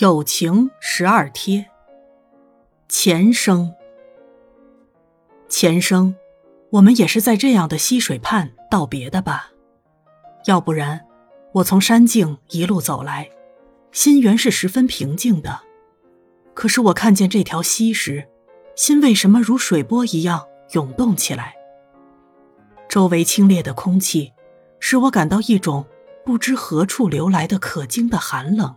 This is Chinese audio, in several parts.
友情十二贴。前生，前生，我们也是在这样的溪水畔道别的吧？要不然，我从山径一路走来，心原是十分平静的。可是我看见这条溪时，心为什么如水波一样涌动起来？周围清冽的空气，使我感到一种不知何处流来的可惊的寒冷。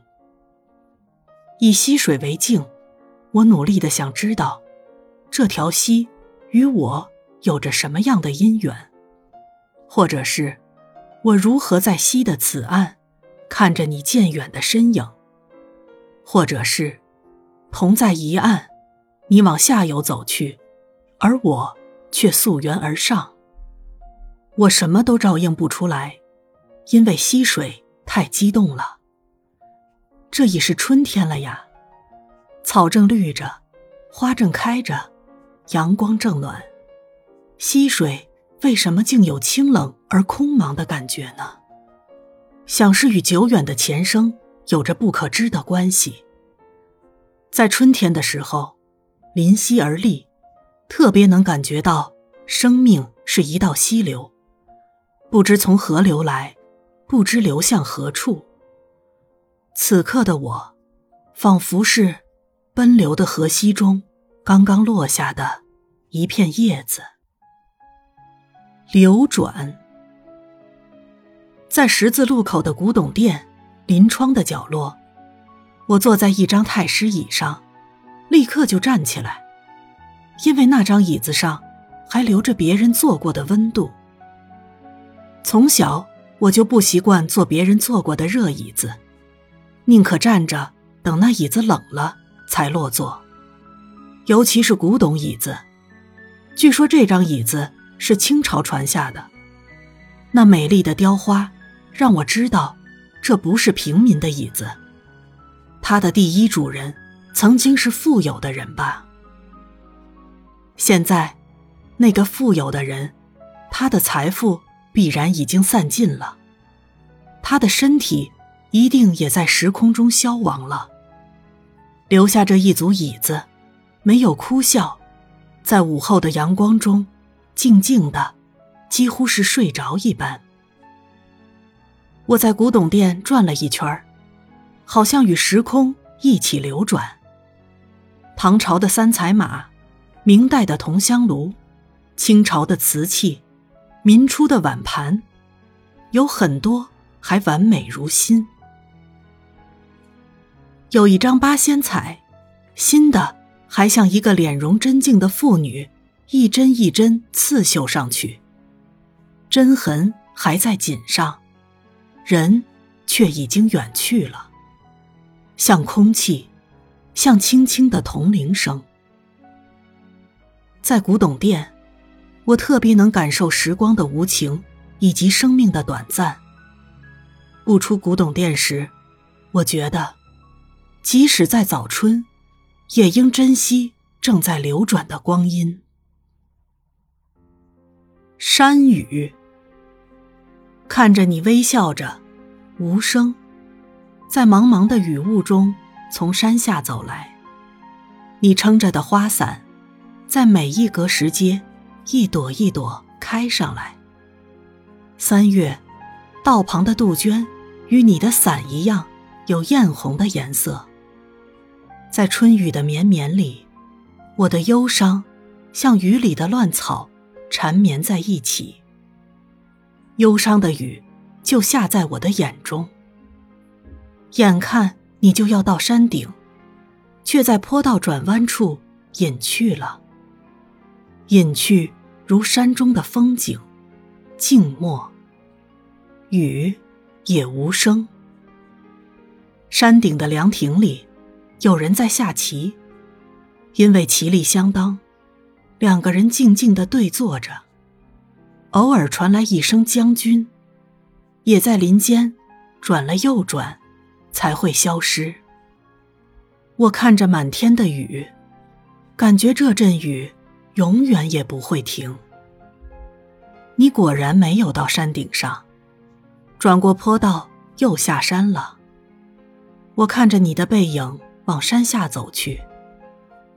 以溪水为镜，我努力的想知道，这条溪与我有着什么样的因缘，或者是我如何在溪的此岸看着你渐远的身影，或者是同在一岸，你往下游走去，而我却溯源而上。我什么都照应不出来，因为溪水太激动了。这已是春天了呀，草正绿着，花正开着，阳光正暖。溪水为什么竟有清冷而空茫的感觉呢？想是与久远的前生有着不可知的关系。在春天的时候，临溪而立，特别能感觉到生命是一道溪流，不知从何流来，不知流向何处。此刻的我，仿佛是奔流的河溪中刚刚落下的一片叶子。流转，在十字路口的古董店临窗的角落，我坐在一张太师椅上，立刻就站起来，因为那张椅子上还留着别人坐过的温度。从小我就不习惯坐别人坐过的热椅子。宁可站着等那椅子冷了才落座，尤其是古董椅子。据说这张椅子是清朝传下的，那美丽的雕花让我知道，这不是平民的椅子。它的第一主人曾经是富有的人吧？现在，那个富有的人，他的财富必然已经散尽了，他的身体。一定也在时空中消亡了，留下这一组椅子，没有哭笑，在午后的阳光中，静静的，几乎是睡着一般。我在古董店转了一圈好像与时空一起流转。唐朝的三彩马，明代的铜香炉，清朝的瓷器，民初的碗盘，有很多还完美如新。有一张八仙彩，新的，还像一个脸容真静的妇女，一针一针刺绣上去。针痕还在锦上，人却已经远去了。像空气，像轻轻的铜铃声。在古董店，我特别能感受时光的无情，以及生命的短暂。不出古董店时，我觉得。即使在早春，也应珍惜正在流转的光阴。山雨，看着你微笑着，无声，在茫茫的雨雾中从山下走来。你撑着的花伞，在每一格石阶，一朵一朵开上来。三月，道旁的杜鹃，与你的伞一样，有艳红的颜色。在春雨的绵绵里，我的忧伤像雨里的乱草，缠绵在一起。忧伤的雨就下在我的眼中。眼看你就要到山顶，却在坡道转弯处隐去了。隐去如山中的风景，静默。雨也无声。山顶的凉亭里。有人在下棋，因为棋力相当，两个人静静的对坐着。偶尔传来一声“将军”，也在林间转了又转，才会消失。我看着满天的雨，感觉这阵雨永远也不会停。你果然没有到山顶上，转过坡道又下山了。我看着你的背影往山下走去，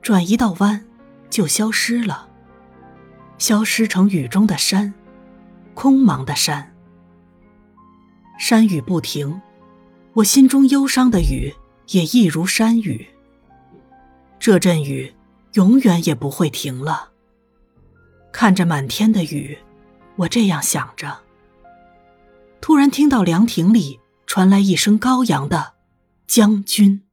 转一道弯，就消失了，消失成雨中的山，空茫的山。山雨不停，我心中忧伤的雨也一如山雨。这阵雨永远也不会停了。看着满天的雨，我这样想着。突然听到凉亭里传来一声高扬的“将军”。